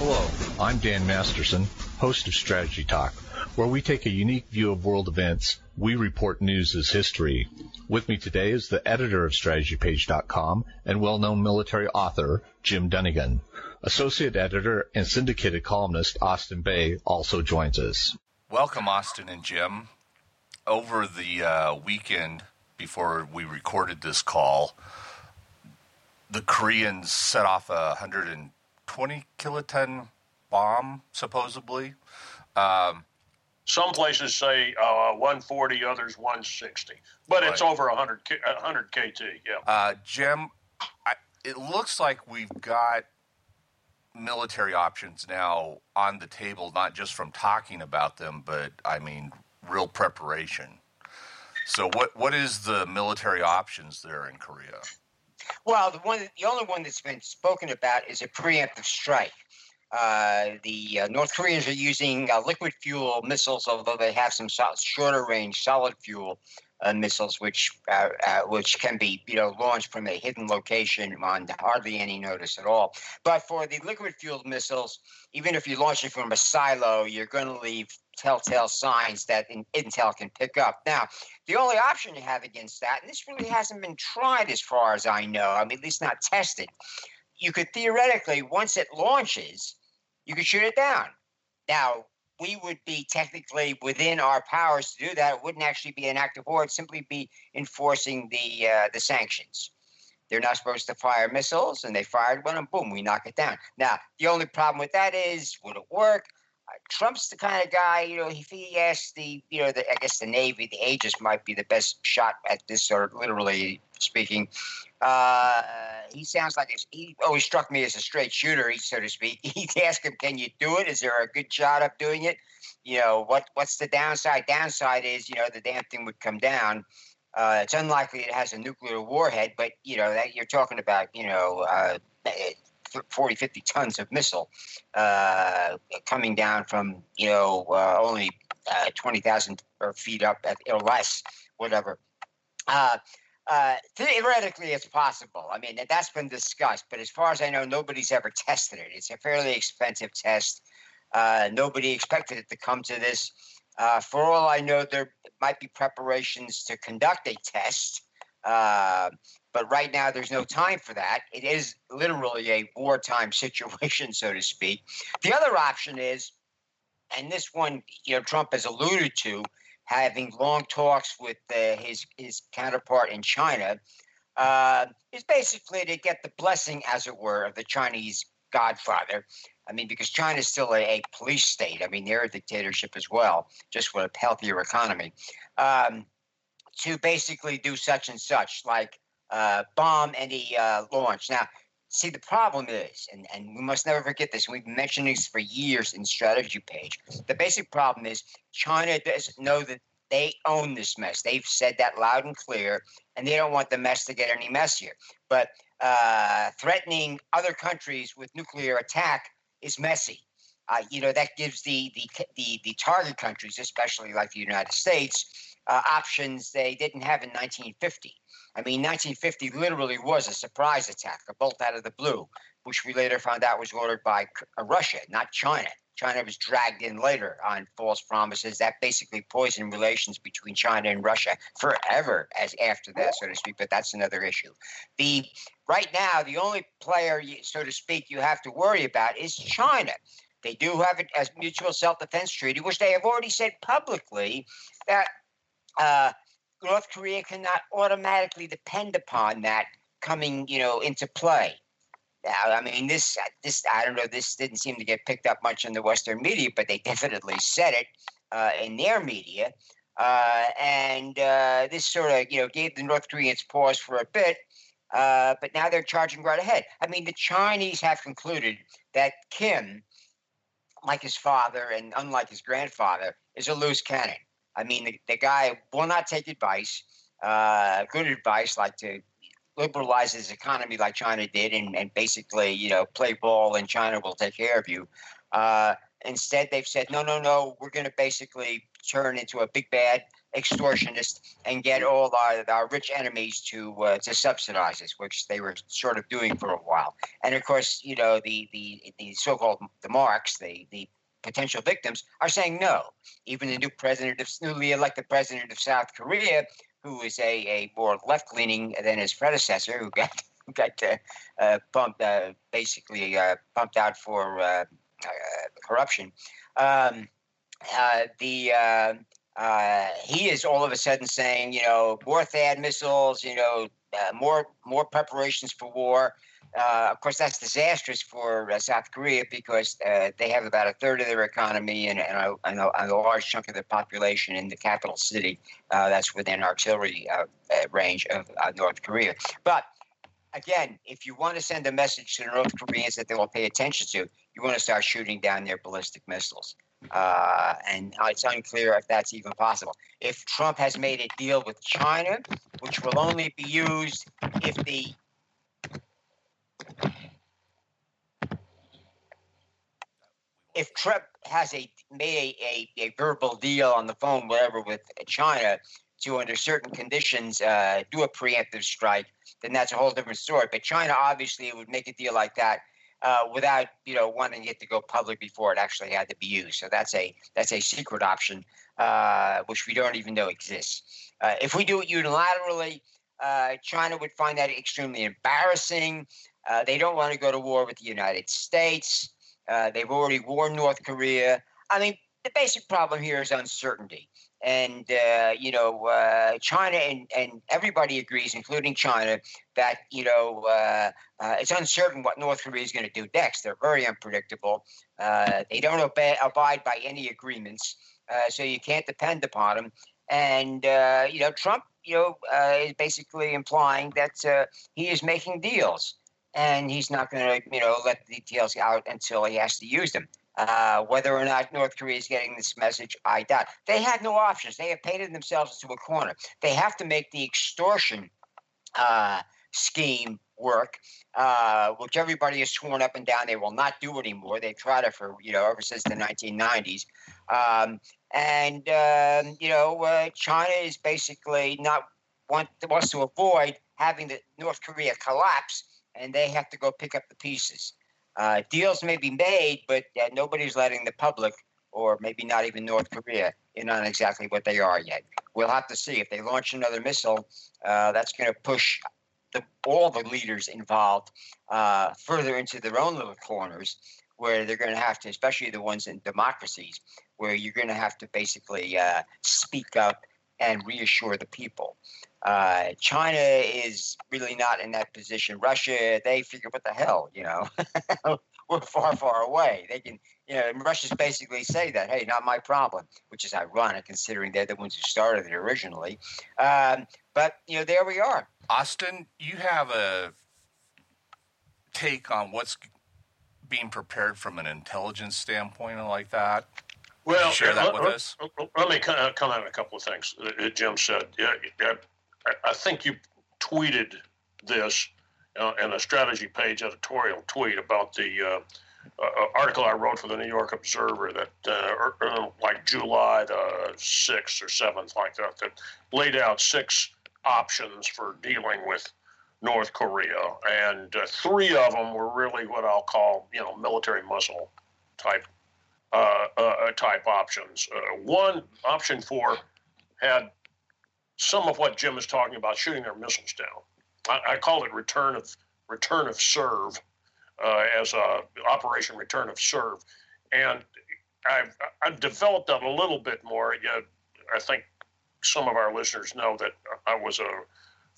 Hello, I'm Dan Masterson, host of Strategy Talk, where we take a unique view of world events. We report news as history. With me today is the editor of StrategyPage.com and well-known military author, Jim Dunnigan. Associate editor and syndicated columnist Austin Bay also joins us. Welcome, Austin and Jim. Over the uh, weekend before we recorded this call, the Koreans set off a 120 kiloton bomb, supposedly. Um, Some places say uh, 140, others 160, but it's over 100, K- 100 KT. Yeah. uh, Jim, I, it looks like we've got military options now on the table, not just from talking about them, but I mean, real preparation. So, what, what is the military options there in Korea? Well, the one, the only one that's been spoken about is a preemptive strike. Uh, the uh, North Koreans are using uh, liquid fuel missiles, although they have some so- shorter range solid fuel uh, missiles, which uh, uh, which can be you know launched from a hidden location on hardly any notice at all. But for the liquid fueled missiles, even if you launch it from a silo, you're going to leave telltale signs that in- intel can pick up. Now, the only option you have against that, and this really hasn't been tried as far as I know, I mean, at least not tested, you could theoretically, once it launches, you could shoot it down. Now, we would be technically within our powers to do that. It wouldn't actually be an act of war. It'd simply be enforcing the uh, the sanctions. They're not supposed to fire missiles, and they fired one, and boom, we knock it down. Now, the only problem with that is, would it work? Trump's the kind of guy, you know, if he asks the, you know, the, I guess the Navy, the Aegis might be the best shot at this, sort of literally speaking. Uh, he sounds like he always struck me as a straight shooter, so to speak. He'd ask him, "Can you do it? Is there a good shot of doing it? You know, what what's the downside? Downside is, you know, the damn thing would come down. Uh, it's unlikely it has a nuclear warhead, but you know that you're talking about, you know, uh, 40, 50 tons of missile uh, coming down from, you know, uh, only uh, 20,000 feet up at, or less, whatever. Uh, uh, theoretically, it's possible. I mean, that's been discussed, but as far as I know, nobody's ever tested it. It's a fairly expensive test. Uh, nobody expected it to come to this. For all I know, there might be preparations to conduct a test, but right now there's no time for that. It is literally a wartime situation, so to speak. The other option is, and this one, you know, Trump has alluded to, having long talks with uh, his his counterpart in China, uh, is basically to get the blessing, as it were, of the Chinese godfather. I mean, because China is still a, a police state. I mean, they're a dictatorship as well, just with a healthier economy. Um, to basically do such and such, like uh, bomb any uh, launch. Now, see, the problem is, and, and we must never forget this, we've mentioned this for years in strategy page. The basic problem is China doesn't know that they own this mess. They've said that loud and clear, and they don't want the mess to get any messier. But uh, threatening other countries with nuclear attack is messy. Uh, you know that gives the, the the the target countries, especially like the United States, uh, options they didn't have in 1950. I mean, 1950 literally was a surprise attack, a bolt out of the blue, which we later found out was ordered by uh, Russia, not China. China was dragged in later on false promises that basically poisoned relations between China and Russia forever as after that, so to speak. But that's another issue. The right now, the only player, so to speak, you have to worry about is China. They do have a, a mutual self-defense treaty, which they have already said publicly that uh, North Korea cannot automatically depend upon that coming, you know, into play. Now, I mean, this, this, I don't know, this didn't seem to get picked up much in the Western media, but they definitely said it uh, in their media. Uh, and uh, this sort of, you know, gave the North Koreans pause for a bit. Uh, but now they're charging right ahead. I mean, the Chinese have concluded that Kim, like his father and unlike his grandfather, is a loose cannon. I mean, the, the guy will not take advice, uh, good advice, like to liberalize his economy like China did and, and basically, you know, play ball and China will take care of you. Uh, instead, they've said, no, no, no, we're going to basically turn into a big bad extortionist and get all our, our rich enemies to uh, to subsidize us, which they were sort of doing for a while. And of course, you know the the the so-called the marks, the the potential victims are saying no. Even the new president of newly elected president of South Korea, who is a, a more left leaning than his predecessor, who got got uh, uh, bumped uh, basically uh, bumped out for uh, uh, corruption. Um, the he is all of a sudden saying, you know, more THAAD missiles, you know, more more preparations for war. Uh, of course, that's disastrous for uh, South Korea because uh, they have about a third of their economy and, and, a, and, a, large chunk of their population in the capital city. that's within artillery range of North Korea. But again, if you want to send a message to the North Koreans that they will pay attention to, you want to start shooting down their ballistic missiles. Uh, and it's unclear if that's even possible. If Trump has made a deal with China, which will only be used if the if Trump has a made a, a, a verbal deal on the phone, whatever, with China to under certain conditions uh, do a preemptive strike, then that's a whole different story. But China obviously would make a deal like that uh, without you know wanting it to go public before it actually had to be used. So that's a that's a secret option uh, which we don't even know exists. Uh, if we do it unilaterally, uh, China would find that extremely embarrassing. Uh, they don't want to go to war with the United States. Uh, they've already warned North Korea. I mean, the basic problem here is uncertainty and uh, you know uh, China and, and everybody agrees, including China, that you know it's uncertain what North Korea is going to do next. They're very unpredictable. They don't obey, abide by any agreements, so you can't depend upon them. And you know Trump, you know, is basically implying that he is making deals. And he's not going to, you know, let the details out until he has to use them. Uh, whether or not North Korea is getting this message, I doubt. They had no options. They have painted themselves into a corner. They have to make the extortion uh, scheme work, uh, which everybody has sworn up and down they will not do anymore. They've tried it for you know ever since the 1990s, um, and um, you know uh, China is basically not want wants to avoid having the North Korea collapse, and they have to go pick up the pieces. Uh, deals may be made, but uh, nobody's letting the public, or maybe not even North Korea, in on exactly what they are yet. We'll have to see. If they launch another missile, uh, that's going to push the, all the leaders involved uh, further into their own little corners, where they're going to have to, especially the ones in democracies, where you're going to have to basically uh, speak up and reassure the people. Uh, China is really not in that position. Russia, they figure, what the hell, you know, we're far, far away. They can, you know, Russians basically say that, hey, not my problem, which is ironic considering they're the ones who started it originally. Um, but, you know, there we are. Austin, you have a take on what's being prepared from an intelligence standpoint like that? Well, share that with us. Let me comment on a couple of things that Jim said. Yeah, I think you tweeted this uh, in a strategy page editorial tweet about the uh, uh, article I wrote for the New York Observer that, uh, er, er, like July the 6th or 7th, like that, that laid out six options for dealing with North Korea. And uh, three of them were really what I'll call, you know, military muscle type. Uh, type options. one option four had some of what Jim is talking about, shooting their missiles down. I, I call it return of return of serve uh, as a Operation Return of Serve, and I've, I've developed that a little bit more. I think some of our listeners know that I was a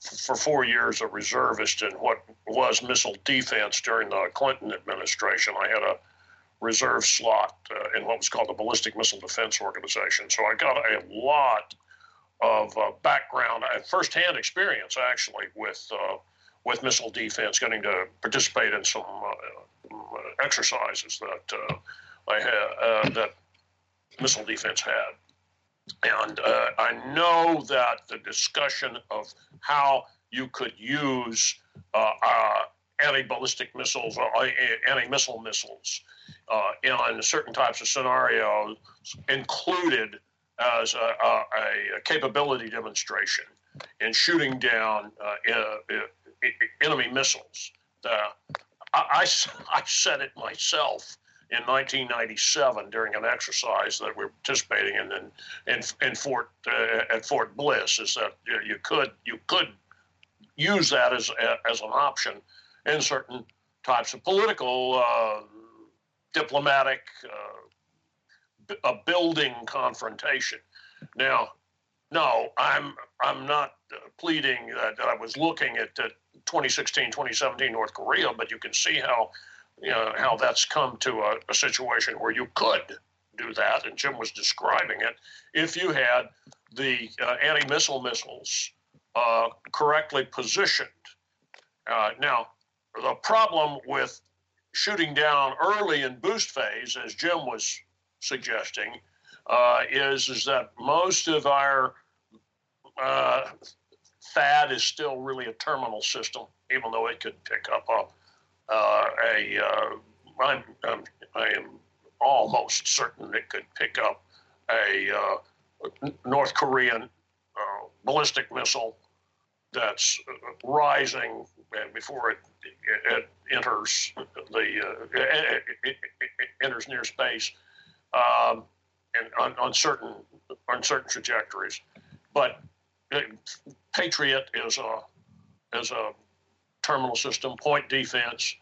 for four years a reservist in what was missile defense during the Clinton administration. I had a reserve slot uh, in what was called the Ballistic Missile Defense Organization. So I got a lot of uh, background and firsthand experience actually with uh, with missile defense, getting to participate in some uh, exercises that uh, I uh, that missile defense had. And uh, I know that the discussion of how you could use uh, uh, anti-ballistic missiles or uh, anti-missile missiles in certain types of scenarios included as a, a, a capability demonstration in shooting down uh, enemy missiles. I, I, I said it myself in 1997 during an exercise that we are participating in in, in, in Fort uh, at Fort Bliss is that you could you could use that as as an option in certain types of political, uh, diplomatic, uh, a building confrontation. Now, no, I'm I'm not uh, pleading that I was looking at 2016, 2017 North Korea, but you can see how know, how that's come to a, a situation where you could do that, and Jim was describing it, if you had the uh, anti missile missiles uh, correctly positioned. Uh, now, the problem with shooting down early in boost phase, as Jim was suggesting, uh, is, is that most of our uh, THAAD is still really a terminal system, even though it could pick up uh, a uh, I'm, I'm, I am almost certain it could pick up a uh, North Korean uh, ballistic missile that's rising before it, it, enters the uh, enters near space um, and on, on, certain on certain trajectories. But Patriot is a is a terminal system, point defense,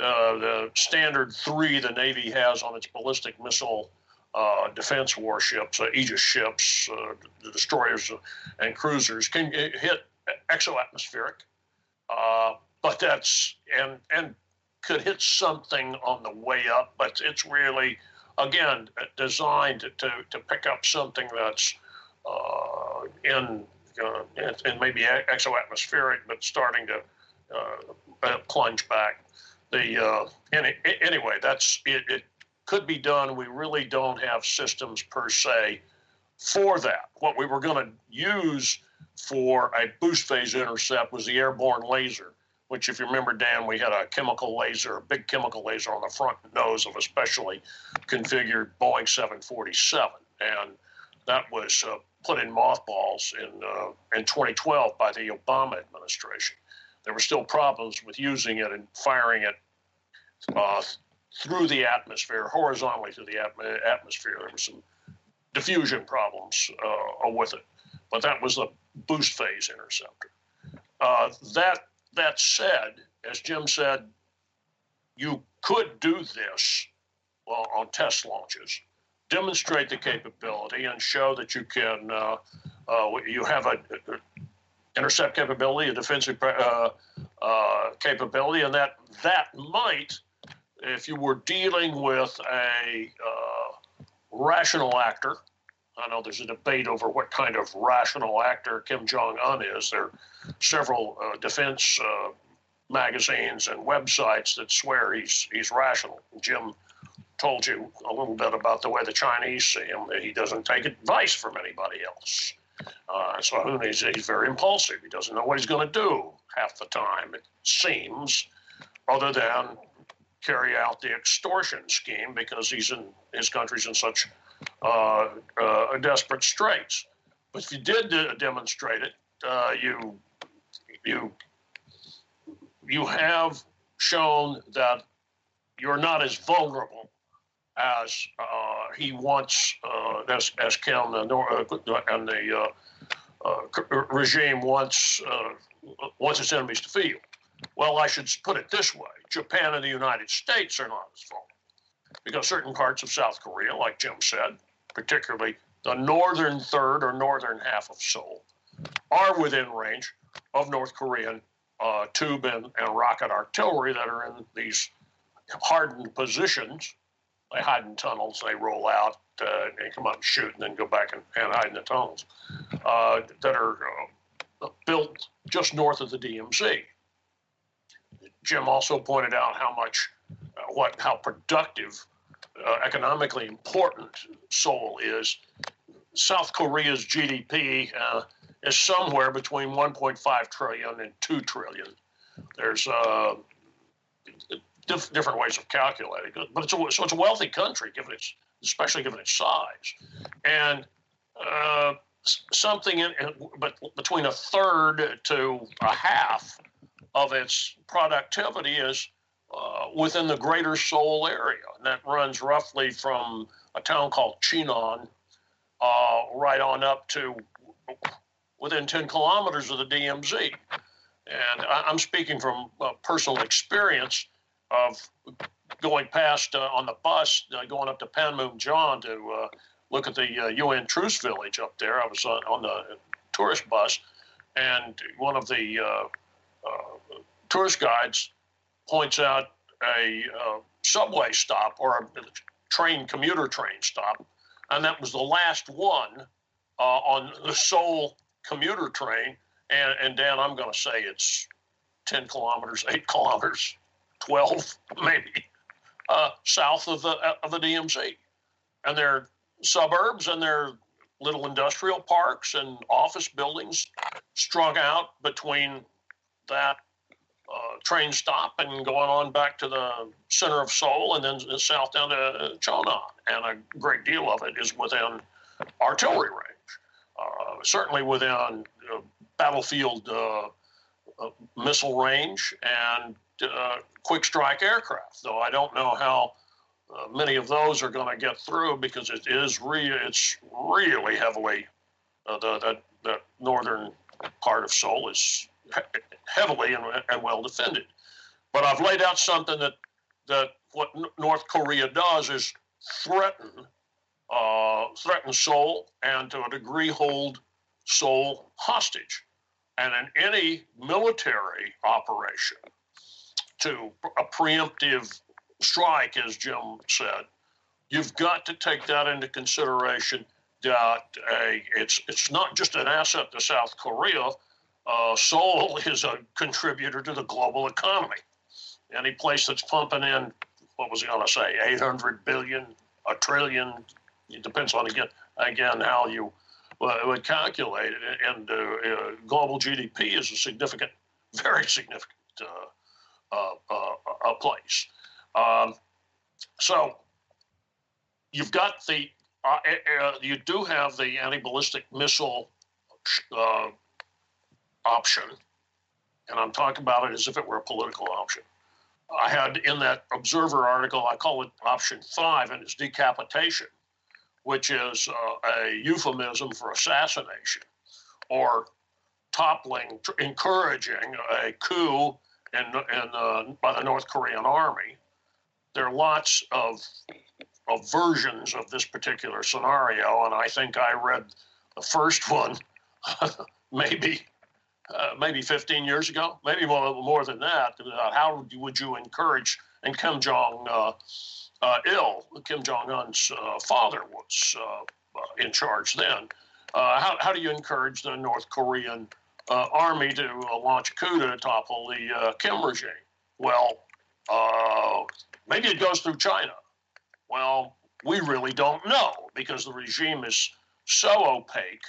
uh, the standard three the Navy has on its ballistic missile uh, defense warships, uh, Aegis ships, uh, the destroyers and cruisers can hit exoatmospheric, uh, but that's and and could hit something on the way up, but it's really again designed to, to pick up something that's uh, in in maybe exoatmospheric, but starting to plunge back the uh, any, anyway, that's it, it could be done. We really don't have systems per se for that. What we were going to use for a boost phase intercept was the airborne laser, which, if you remember, Dan, we had a chemical laser, a big chemical laser on the front nose of a specially configured Boeing 747, and that was uh, put in mothballs in uh, in 2012 by the Obama administration there were still problems with using it and firing it uh, through the atmosphere, horizontally through the atmosphere. There were some diffusion problems uh, with it, but that was the boost phase interceptor. Uh, that that said, as Jim said, you could do this well, on test launches, demonstrate the capability, and show that you can uh, uh, you have a, intercept capability, a defensive uh, uh, capability, and that that might, if you were dealing with a uh, rational actor, I know there's a debate over what kind of rational actor Kim Jong Un is. There are several uh, defense uh, magazines and websites that swear he's he's rational. Jim told you a little bit about the way the Chinese see him. He doesn't take advice from anybody else. Uh, so he's, he's very impulsive. He doesn't know what he's going to do half the time, it seems, other than carry out the extortion scheme because he's in his country's in such uh, uh, desperate straits. But if you did demonstrate it, uh, you you you have shown that you're not as vulnerable as uh, he wants, uh, as, as Kim and the uh, uh, regime wants, wants its enemies to feel. Well, I should put it this way. Japan and the United States are not as vulnerable because certain parts of South Korea, like Jim said, particularly the northern third or northern half of Seoul, are within range of North Korean uh, tube and, and rocket artillery that are in these hardened positions they hide in tunnels. They roll out uh, and come up and shoot, and then go back and, and hide in the tunnels uh, that are uh, built just north of the DMZ. Jim also pointed out how much, uh, what, how productive, uh, economically important Seoul is. South Korea's GDP uh, is somewhere between 1.5 trillion and 2 trillion. There's diff- different ways of calculating it. But it's a, so it's a wealthy country, given its especially given its size, and uh, something in, but between a third to a half of its productivity is uh, within the greater Seoul area. And that runs roughly from a town called Cheonan uh, right on up to within 10 kilometers of the DMZ. And I, am speaking from uh, personal experience of going past uh, on the bus, uh, going up to Panmunjom to uh, look at the UN Truce Village up there. I was on, on the tourist bus, and one of the tourist guides points out a subway stop or a train commuter train stop, and that was the last one uh, on the Seoul commuter train. And, and Dan, I'm going to say it's 10 kilometers, 8 kilometers, 12 maybe, uh, south of the, of the DMZ. And they're suburbs and they're little industrial parks and office buildings strung out between that uh, train stop and going on back to the center of Seoul and then south down to Cheonan. And a great deal of it is within artillery range. Uh, certainly within uh, battlefield uh, missile range and Uh, quick strike aircraft. Though I don't know how uh, many of those are going to get through because it is re- it's really heavily uh, the, the the northern part of Seoul is heavily and, and, well defended. But I've laid out something that that what North Korea does is threaten uh, threaten Seoul and to a degree hold Seoul hostage. And in any military operation, to a preemptive strike, as Jim said, you've got to take that into consideration. That a, it's it's not just an asset to South Korea. Uh, Seoul is a contributor to the global economy. Any place that's pumping in, what was he going to say, 800 billion, a trillion, it depends on again again how you uh, would calculate it. And uh, uh, global GDP is a significant, very significant uh, uh, uh, place. Um, so you've got the you do have the anti-ballistic missile option, and I'm talking about it as if it were a political option. I had in that Observer article, I call it option five, and it's decapitation which is uh, a euphemism for assassination or toppling, encouraging a coup in, in, uh, by the North Korean army. There are lots of, of versions of this particular scenario, and I think I read the first one maybe uh, maybe 15 years ago, maybe more, more than that. how would you, would you encourage, and Kim Jong uh, uh, il. Kim Jong Un's uh, father was uh, in charge then. How, how do you encourage the North Korean Uh, army to uh, launch a coup to topple the uh, Kim regime? Well, maybe it goes through China. Well, we really don't know because the regime is so opaque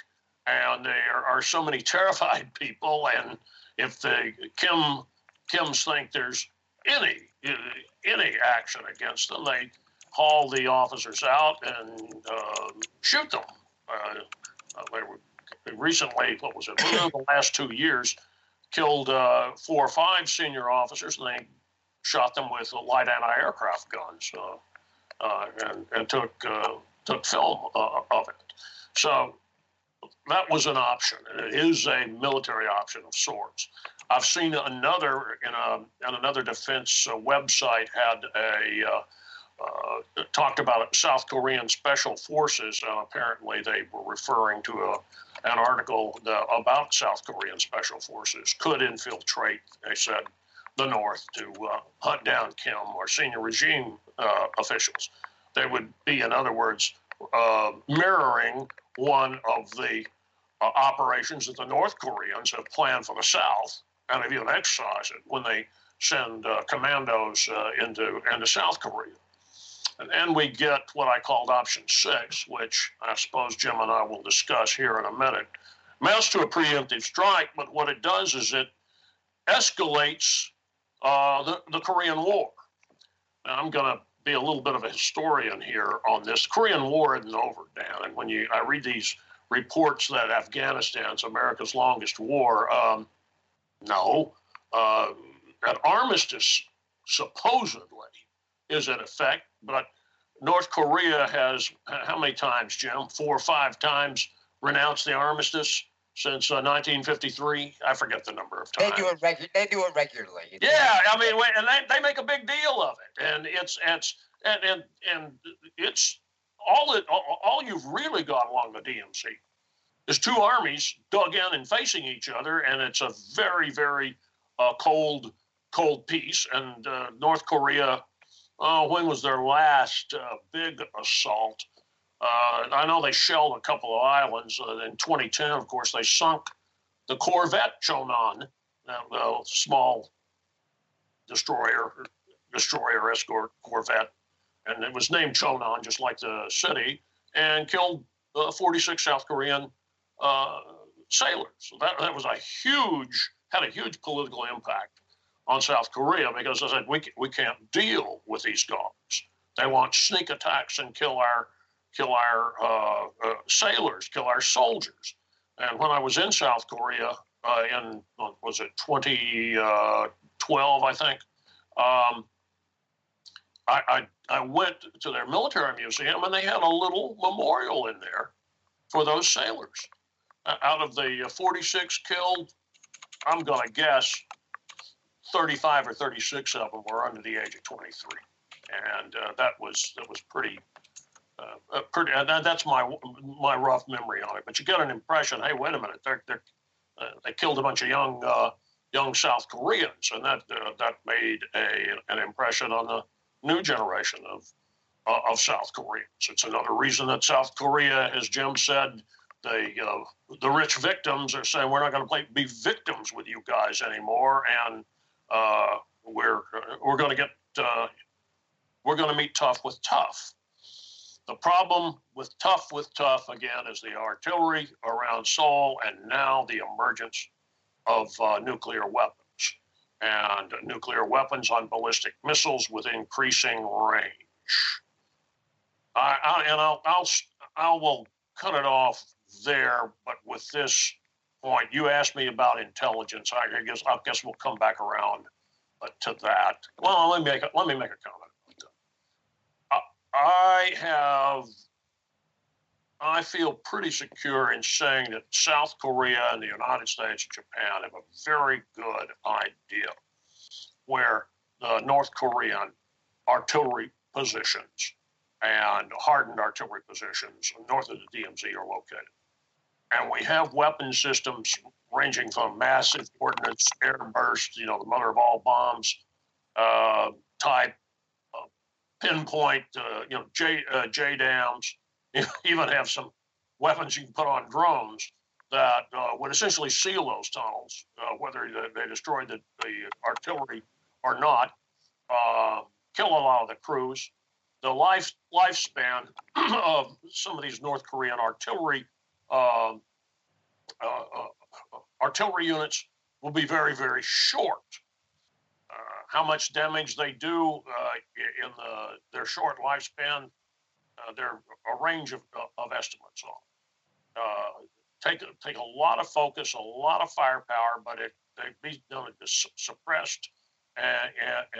and there are so many terrified people. And if the Kim Kims think there's any any action against them. They haul the officers out and uh, shoot them. Uh, they were recently, what was it, the last two years, killed uh, four or five senior officers, and they shot them with light anti-aircraft guns uh, uh, and, and, took uh, took film of it. So that was an option. It is a military option of sorts. I've seen another in a in another defense uh, website had a uh, uh, talked about South Korean special forces, and apparently they were referring to a, an article that, about South Korean special forces could infiltrate. They said the North to uh, hunt down Kim or senior regime uh, officials. They would be, in other words, uh, mirroring one of the operations that the North Koreans have planned for the South and have even exercised it when they send uh, commandos uh, into into South Korea. And then we get what I called option six, which I suppose Jim and I will discuss here in a minute. Amounts to a preemptive strike, but what it does is it escalates uh, the, the Korean War. Now, I'm going to be a little bit of a historian here on this. The Korean War isn't over, Dan. And when you I read these reports that Afghanistan's America's longest war. Um, no, uh, an armistice supposedly is in effect, but North Korea has how many times, Jim? Four or five times renounced the armistice since uh, 1953. I forget the number of times. They do it regular. They do it regularly. Yeah, I mean, and they, they make a big deal of it, and it's it's and and, and it's all it all you've really got along the DMZ is two armies dug in and facing each other, and it's a very very uh, cold cold peace. And uh, North Korea, oh, when was their last uh, big assault? Uh, I know they shelled a couple of islands uh, in 2010. Of course, they sunk the corvette Cheonan, a small destroyer, destroyer escort corvette, and it was named Cheonan, just like the city, and killed uh, 46 South Korean uh, sailors. So that, that was a huge, had a huge political impact on South Korea because I said we we can't deal with these dogs. They want sneak attacks and kill our kill our uh, uh, sailors, kill our soldiers. And when I was in South Korea uh, in was it 2012, uh, I think, um, I, I I went to their military museum and they had a little memorial in there for those sailors. Out of the 46 killed, I'm going to guess 35 or 36 of them were under the age of 23, and uh, that was that was pretty. Uh, uh pretty, uh, that's my my rough memory on it. But you get an impression. Hey, wait a minute! They're, they're, uh, they killed a bunch of young uh, young South Koreans, and that that made a an impression on the new generation of of South Koreans. It's another reason that South Korea, as Jim said, the uh, the rich victims are saying we're not going to be victims with you guys anymore, and uh, we're we're going to get uh, we're going to meet tough with tough. The problem with tough with tough again is the artillery around Seoul, and now the emergence of uh, nuclear weapons and nuclear weapons on ballistic missiles with increasing range. I, I and I'll, I'll I will cut it off there, but with this point. You asked me about intelligence. I guess I guess we'll come back around uh, to that. Well, let me make a, let me make a comment. I have I feel pretty secure in saying that South Korea and the United States and Japan have a very good idea where the North Korean artillery positions and hardened artillery positions north of the DMZ are located and we have weapon systems ranging from massive ordnance, airburst, you know, the mother of all bombs uh, type, uh, pinpoint, uh, you know, J, uh, JDAMs, even have some weapons you can put on drones that uh, would essentially seal those tunnels, uh, whether they, destroy the, the artillery or not, kill a lot of the crews. The life lifespan of some of these North Korean artillery uh, uh, artillery units will be very, very short. Uh, how much damage they do in the, their short lifespan, uh, there are a range of, of estimates on. Uh, take, take a lot of focus, a lot of firepower, but it, they be done suppressed and,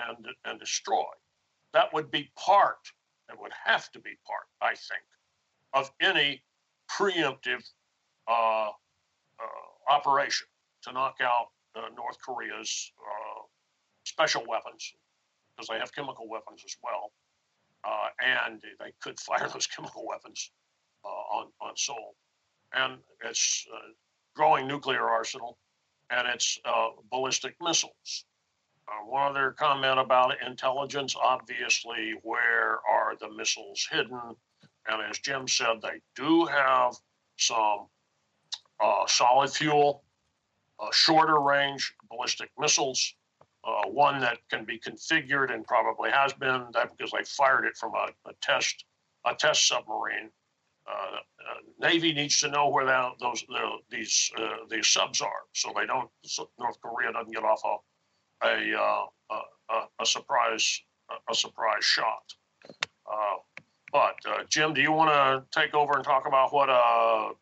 and, and destroyed. That would be part, it would have to be part, I think, of any preemptive uh, uh, operation to knock out uh, North Korea's special weapons, because they have chemical weapons as well. and they could fire those chemical weapons on, on Seoul. And its growing nuclear arsenal and its ballistic missiles. Uh, one other comment about intelligence obviously, where are the missiles hidden? And as Jim said, they do have some uh, solid fuel, uh, shorter range ballistic missiles, uh, one that can be configured and probably has been that because they fired it from a, a test a test submarine. Uh, uh, Navy needs to know where that, those the, these uh, these subs are, so they don't so North Korea doesn't get off a a, a, a surprise a surprise shot. But Jim, do you want to take over and talk about what a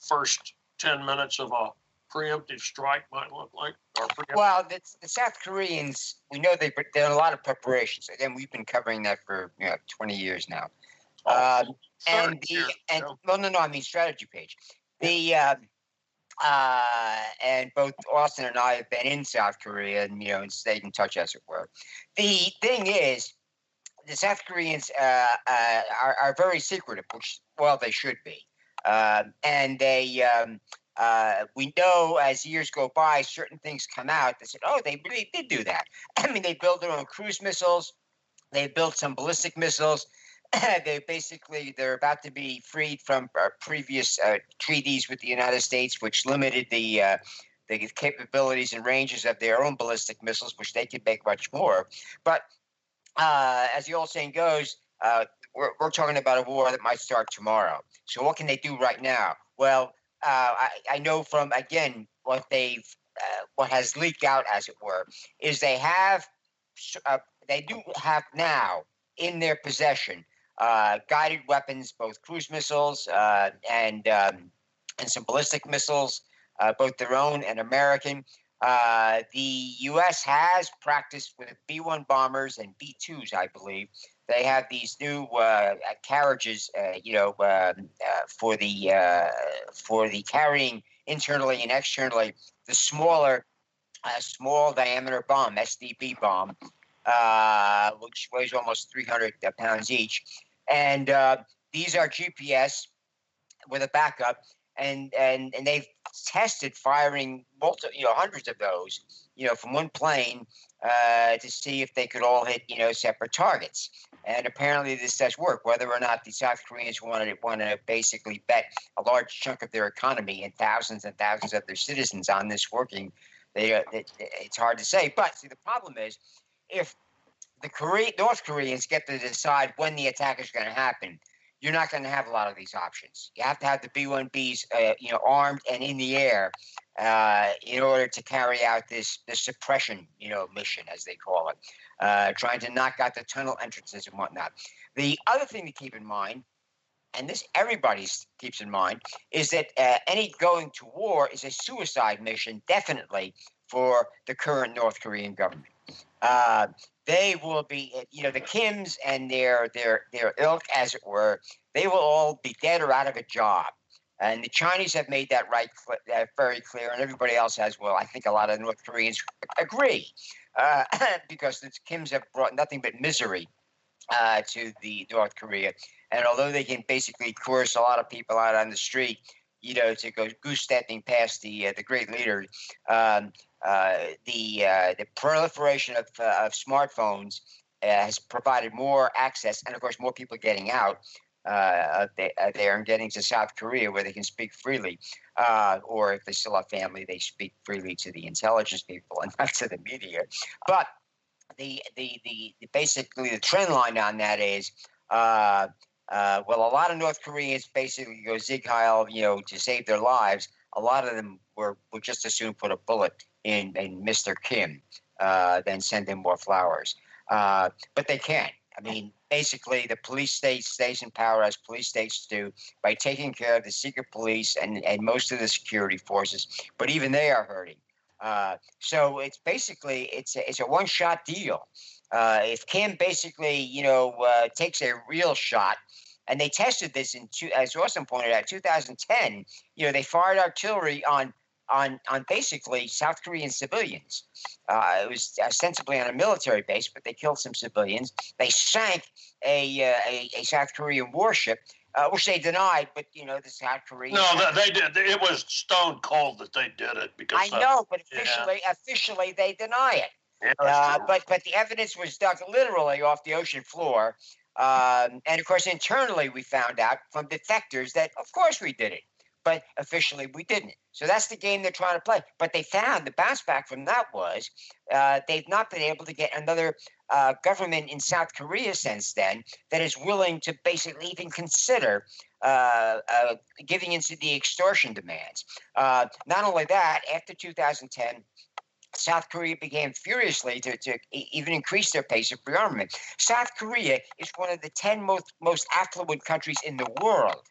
first 10 minutes of a preemptive strike might look like? Well, the, the, South Koreans, we know they've done a lot of preparations. Again, we've been covering that for you know, 20 years now. Oh, um, and the years, and well, no, no, I mean strategy page. The uh, uh, and both Austin and I have been in South Korea and you know and stayed in touch, as it were. The thing is, the South Koreans uh, uh, are, are, very secretive, which well they should be, um, and they. Um, uh, we know as years go by, certain things come out that said, "Oh, they really did do that." I mean, they built their own cruise missiles. They built some ballistic missiles. they basically they're about to be freed from uh, previous uh, treaties with the United States, which limited the uh, the capabilities and ranges of their own ballistic missiles, which they could make much more. But uh, as the old saying goes, uh, we're, we're talking about a war that might start tomorrow. So what can they do right now? Well, uh, I, I know from again what they've what has leaked out, as it were, is they have they do have now in their possession uh, guided weapons, both cruise missiles uh, and um, and some ballistic missiles, uh, both their own and American. Uh, the U.S. has practiced with B-1 bombers and B-2s, I believe. They have these new uh, carriages, you know, um, for the for the carrying internally and externally the smaller, small diameter bomb, SDB bomb, uh, which weighs almost 300 pounds each. And uh, these are GPS with a backup, and and and they've tested firing multi, you know, hundreds of those, you know, from one plane uh, to see if they could all hit, you know, separate targets. And apparently, this does work. Whether or not the South Koreans want to want to basically bet a large chunk of their economy and thousands and thousands of their citizens on this working, they, uh, it, it's hard to say. But see, the problem is if the Korea, North Koreans get to decide when the attack is going to happen, you're not going to have a lot of these options. You have to have the B-1Bs, uh, you know, armed and in the air uh, in order to carry out this this suppression, you know, mission as they call it, uh, trying to knock out the tunnel entrances and whatnot. The other thing to keep in mind, and this everybody keeps in mind, is that uh, any going to war is a suicide mission, definitely for the current North Korean government. They will be, you know, the Kims and their their their ilk, as it were, they will all be dead or out of a job. And the Chinese have made that right uh, very clear, and everybody else has. Well, I think a lot of North Koreans agree, uh, because the Kims have brought nothing but misery uh, to the North Korea. And although they can basically coerce a lot of people out on the street, you know, to go goose stepping past the uh, the great leader, um, the uh, the proliferation of, uh, of smartphones has provided more access, and of course, more people getting out uh, there and getting to South Korea where they can speak freely, uh, or if they still have family, they speak freely to the intelligence people and not to the media. But the the the, the basically the trend line on that is. Uh, well, a lot of North Koreans basically go sieg heil, you know, to save their lives. A lot of them were would just as soon put a bullet in, in Mr. Kim uh, than send him more flowers. Uh, but they can't. I mean, basically, the police state stays in power as police states do by taking care of the secret police and, and most of the security forces. But even they are hurting. Uh, so it's basically it's a, it's a one shot deal. Uh, if Kim basically you know uh, takes a real shot, and they tested this in two, as Austin pointed out, 2010. You know they fired artillery on on on basically South Korean civilians. Uh, it was ostensibly on a military base, but they killed some civilians. They sank a uh, a, a, South Korean warship. Uh, which they denied, but you know the South Koreans. No, they did. It was stone cold that they did it because I know, but officially, yeah. officially they deny it. Yeah, uh, but but the evidence was dug literally off the ocean floor, um, and of course internally we found out from detectors that of course we did it but officially we didn't. So that's the game they're trying to play. But they found the bounce back from that was uh, they've not been able to get another uh, government in South Korea since then that is willing to basically even consider uh, uh giving into the extortion demands. Uh, not only that, after 2010, South Korea began furiously to, to even increase their pace of rearmament. South Korea is one of the 10 most, most affluent countries in the world.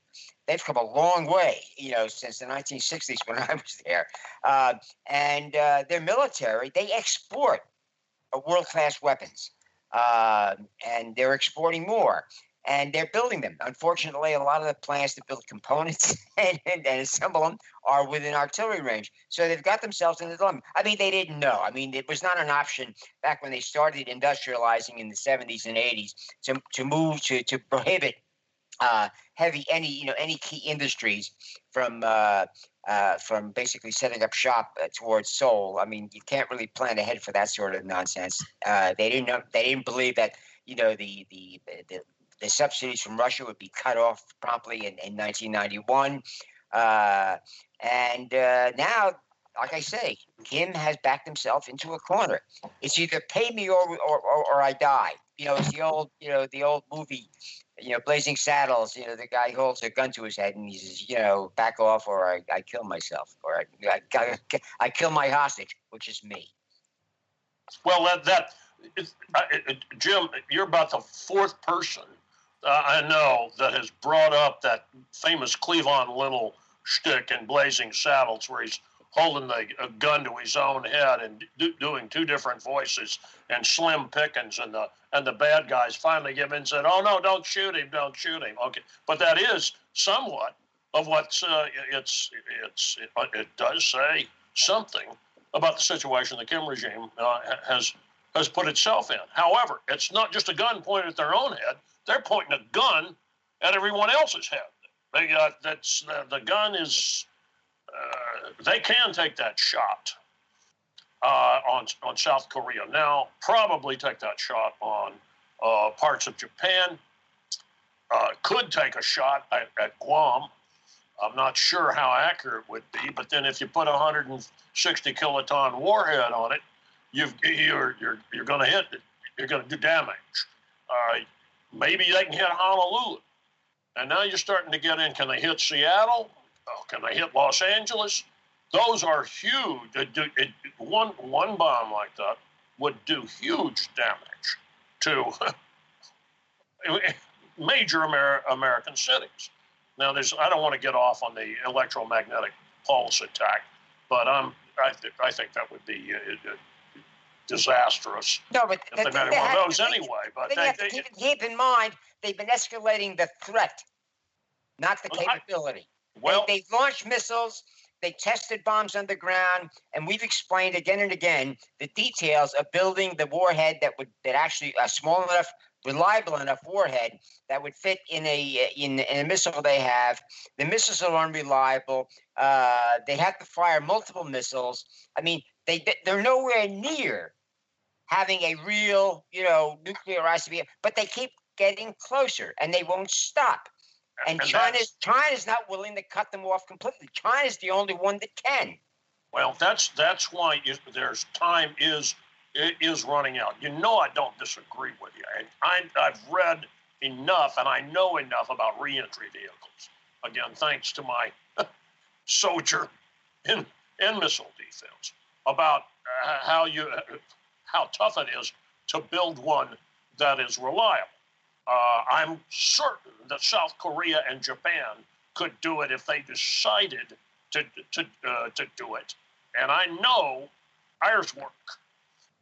they've come a long way, you know, since the 1960s when I was there. Uh, and uh, their military, they export world class weapons, uh, and they're exporting more. And they're building them. Unfortunately, a lot of the plants to build components and, and, and assemble them are within artillery range. So they've got themselves in the dilemma. I mean, they didn't know. I mean, it was not an option back when they started industrializing in the 70s and 80s to, to move to, to prohibit uh, heavy any you know any key industries from uh, uh, from basically setting up shop uh, towards Seoul. I mean, you can't really plan ahead for that sort of nonsense. Uh, they didn't know, they didn't believe that you know the the, the the subsidies from Russia would be cut off promptly in, in 1991. Uh, and now like I say, Kim has backed himself into a corner. It's either pay me or, or, or, or I die. You know, it's the old, you know, the old movie you know, Blazing Saddles, you know, the guy holds a gun to his head and he says, you know, back off or I, I kill myself or I, I, I, kill my hostage, which is me. Well, that, that uh, Jim, you're about the fourth person uh, I know that has brought up that famous Cleavon Little shtick in Blazing Saddles where he's holding the, a gun to his own head and do, doing two different voices. And Slim Pickens and the and the bad guys finally give in and said, "Oh no, don't shoot him, don't shoot him." Okay, but that is somewhat of what uh, it's it's it, it, does say something about the situation the Kim regime uh, has has put itself in. However, it's not just a gun pointed at their own head; they're pointing a gun at everyone else's head. They got that's the, the gun is uh, they can take that shot uh, on on South Korea now. Probably take that shot on uh, parts of Japan. Uh, could take a shot at, at, Guam. I'm not sure how accurate it would be, but then if you put a 160 kiloton warhead on it, you've, you're you're you're going to hit it. You're going to do damage. Uh, maybe they can hit Honolulu. And now you're starting to get in. Can they hit Seattle? Oh, can they hit Los Angeles? Those are huge. It, it, one one bomb like that would do huge damage to major Amer- American cities. Now, there's I don't want to get off on the electromagnetic pulse attack, but um, I, th- I think that would be uh disastrous. No, but if they, they, they one of those anyway. But they, have to keep, keep, in mind they've been escalating the threat, not the capability. Well, they, they've launched missiles. They tested bombs underground, and we've explained again and again the details of building the warhead that would that actually a small enough, reliable enough warhead that would fit in a in, in a missile they have. The missiles are unreliable. Uh, they have to fire multiple missiles. I mean, they they're nowhere near having a real, you know, nuclear ICBM, but they keep getting closer and they won't stop. And, and China's China's not willing to cut them off completely. China's the only one that can. Well, that's that's why there's time is is running out. You know, I don't disagree with you. And I, I've read enough and I know enough about reentry vehicles. Again, thanks to my soldier in in missile defense about uh, how you uh, how tough it is to build one that is reliable. Uh, I'm certain that South Korea and Japan could do it if they decided to to uh, to do it. And I know ours work.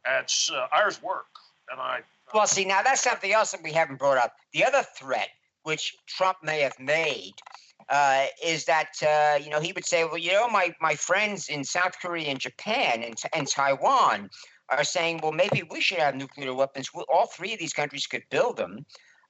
It's uh, ours work, and I. well, see, now that's something else that we haven't brought up. The other threat, which Trump may have made, uh, is that uh, you know he would say, well, you know, my my friends in South Korea and Japan and, and Taiwan are saying, well, maybe we should have nuclear weapons. All three of these countries could build them.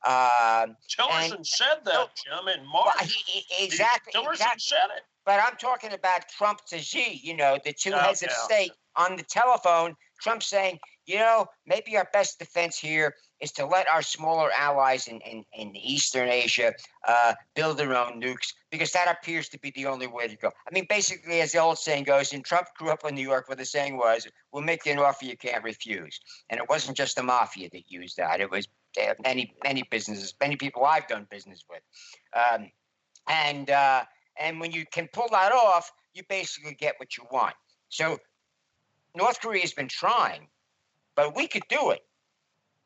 Uh, Tillerson said that, Jim, in March. Well, he, he, exactly. Tillerson exactly. said it. But I'm talking about Trump to Xi, you know, the two heads of state on the telephone. Trump saying, you know, maybe our best defense here is to let our smaller allies in, in, in Eastern Asia uh, build their own nukes because that appears to be the only way to go. I mean, basically, as the old saying goes, and Trump grew up in New York where the saying was, we'll make you an offer you can't refuse. And it wasn't just the mafia that used that, it was uh, many, many businesses, many people I've done business with. Um, and, uh, and when you can pull that off, you basically get what you want. So North Korea has been trying, but we could do it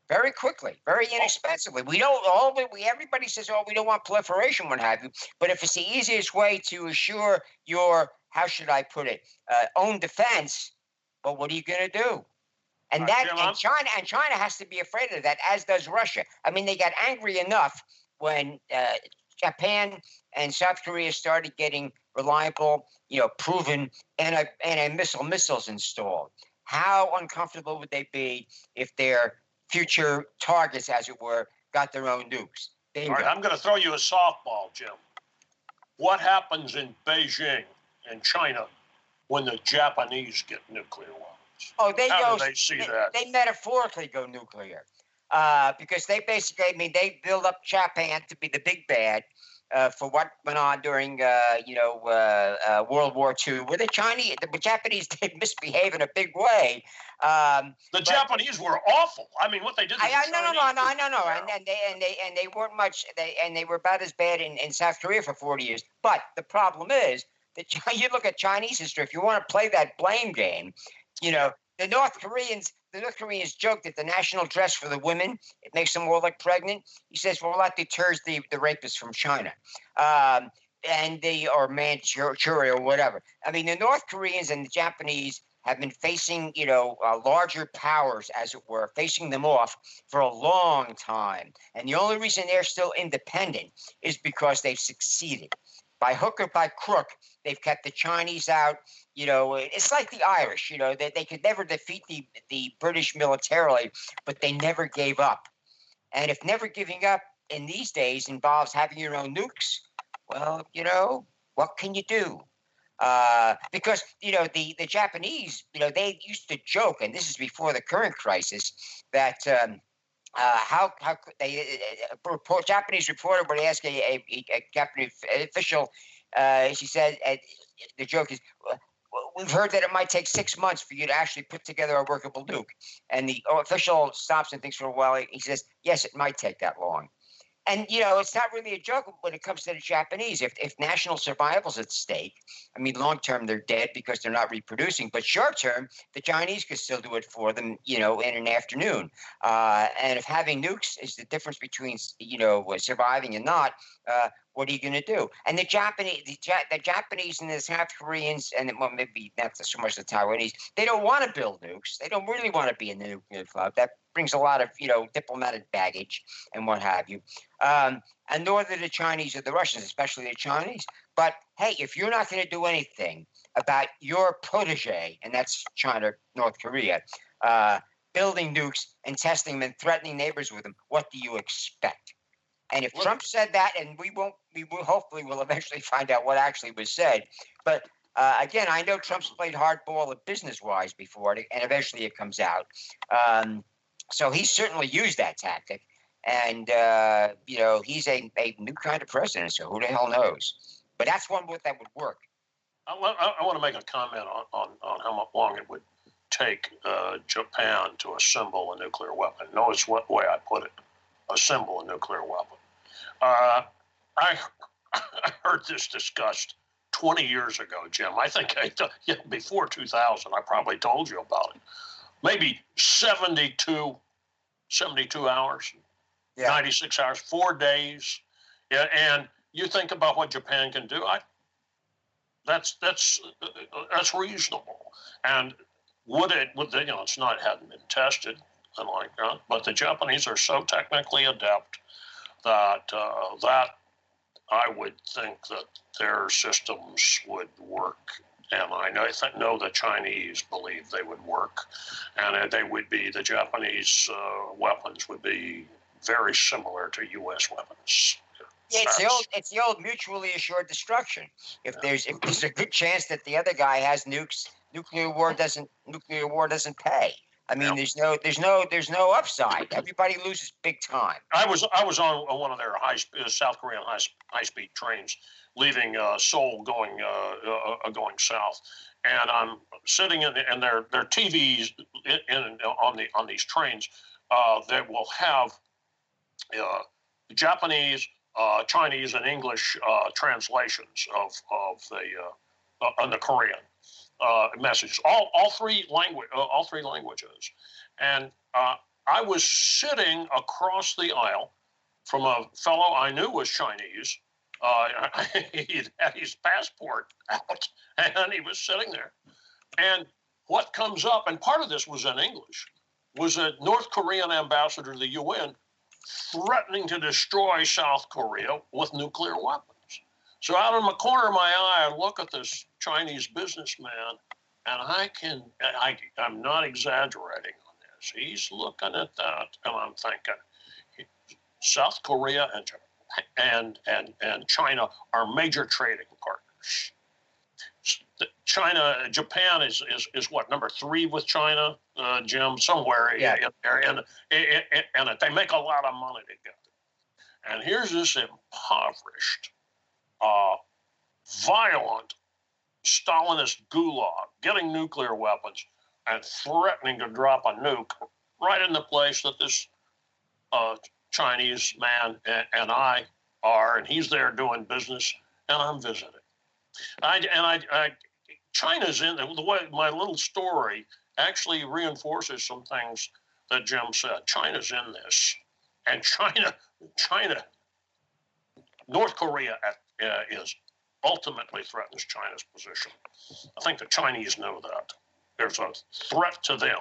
very quickly, very inexpensively. We don't all we everybody says, oh, we don't want proliferation, what have you. But if it's the easiest way to assure your how should I put it, uh, own defense, well, what are you going to do? And that and China and China has to be afraid of that, as does Russia. I mean, they got angry enough when uh, Japan and South Korea started getting reliable, you know, proven anti anti missile missiles installed. How uncomfortable would they be if their future targets, as it were, got their own nukes? All right, I'm going to throw you a softball, Jim. What happens in Beijing and China when the Japanese get nuclear weapons? Oh, they How go. do they see they, that? They metaphorically go nuclear, uh, because they basically, I mean, they build up Japan to be the big bad. Uh, for what went on during, uh, you know, uh, uh, World War II, where the Chinese, the Japanese did misbehave in a big way. Um, the Japanese were awful. I mean, what they did. I, I no, no, no, no, no, no, and, and they and they and they weren't much. They and they were about as bad in, in South Korea for forty years. But the problem is that you look at Chinese history. If you want to play that blame game, you know, the North Koreans, the North Koreans joke that the national dress for the women it makes them more like pregnant. He says, well, that deters the the rapists from China. Um, and they or Manchuria or whatever. I mean, the North Koreans and the Japanese have been facing, you know, uh, larger powers, as it were, facing them off for a long time. And the only reason they're still independent is because they've succeeded. By hook or by crook, they've kept the Chinese out. You know, it's like the Irish. You know, they, they could never defeat the the British militarily, but they never gave up. And if never giving up in these days involves having your own nukes, well, you know, what can you do? Uh, because you know the the Japanese, you know, they used to joke, and this is before the current crisis, that um, uh, how how they a report, Japanese reporter would ask a, a, a Japanese official. Uh, she said, uh, the joke is, we've heard that it might take six months for you to actually put together a workable nuke. And the official stops and thinks for a while. He says, yes, it might take that long. And you know, it's not really a joke when it comes to the Japanese. If if national survival's at stake, I mean, long term they're dead because they're not reproducing. But short term, the Chinese could still do it for them, you know, in an afternoon. Uh, and if having nukes is the difference between you know surviving and not, uh, what are you going to do? And the Japanese, the, the, Japanese and the South Koreans, and well, maybe not so much the Taiwanese, they don't want to build nukes. They don't really want to be in the nuclear club. That brings a lot of you know diplomatic baggage and what have you. Um, and nor do the Chinese or the Russians, especially the Chinese. But hey, if you're not going to do anything about your protege, and that's China, North Korea, uh, building nukes and testing them and threatening neighbors with them, what do you expect? And if Trump said that, and we won't, we will hopefully will eventually find out what actually was said. But uh, again, I know Trump's played hardball business wise before, and eventually it comes out. Um, so he certainly used that tactic. And, uh, you know, he's a, a new kind of president, so who the hell knows? But that's one book that would work. I, I, I want to make a comment on, on, on how long it would take uh, Japan to assemble a nuclear weapon. Notice what way I put it assemble a nuclear weapon. Uh, I, I heard this discussed 20 years ago, Jim. I think I, yeah, before 2000, I probably told you about it. Maybe 72, 72 hours, yeah. 96 hours, four days. Yeah, and you think about what Japan can do. I, that's that's that's reasonable. And would it? Would they, you know? It's not hadn't been tested and like that. But the Japanese are so technically adept that uh, that I would think that their systems would work. And I know, know the Chinese believe they would work, and they would be the Japanese uh, weapons would be very similar to U.S. weapons. Yeah, it's the old it's the old mutually assured destruction. If yeah. there's if there's a good chance that the other guy has nukes, nuclear war doesn't nuclear war doesn't pay. I mean, there's no, there's no, there's no upside. Everybody loses big time. I was, I was on one of their high, uh, South Korean high, high speed trains, leaving uh, Seoul, going, uh, uh, uh, going south, and I'm sitting in, and their, their TVs in, in, on the on these trains uh, that will have Japanese, Chinese, and English translations of of the on the Korean uh, messages, all all three language, uh, all three languages, and uh, I was sitting across the aisle from a fellow I knew was Chinese. Uh, he had his passport out and he was sitting there. And what comes up, and part of this was in English, was a North Korean ambassador to the UN threatening to destroy South Korea with nuclear weapons. So out of the corner of my eye, I look at this Chinese businessman, and I can, I, I'm not exaggerating on this. He's looking at that, and I'm thinking, South Korea and and and and China are major trading partners. China, Japan is, is, is what number three with China, uh, Jim, somewhere yeah. in there, and, and, and they make a lot of money together. And here's this impoverished, uh, violent Stalinist gulag getting nuclear weapons and threatening to drop a nuke right in the place that this uh, Chinese man and, and I are, and he's there doing business, and I'm visiting. I, and I, I, China's in the way my little story actually reinforces some things that Jim said. China's in this, and China, China, North Korea uh, is ultimately threatens China's position. I think the Chinese know that. There's a threat to them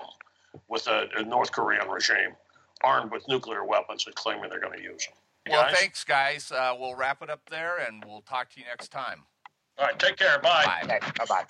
with a, a North Korean regime armed with nuclear weapons and claiming they're going to use them. well, guys? thanks, guys. Uh, we'll wrap it up there, and we'll talk to you next time. All right, take care. Bye. Bye. Bye. Bye.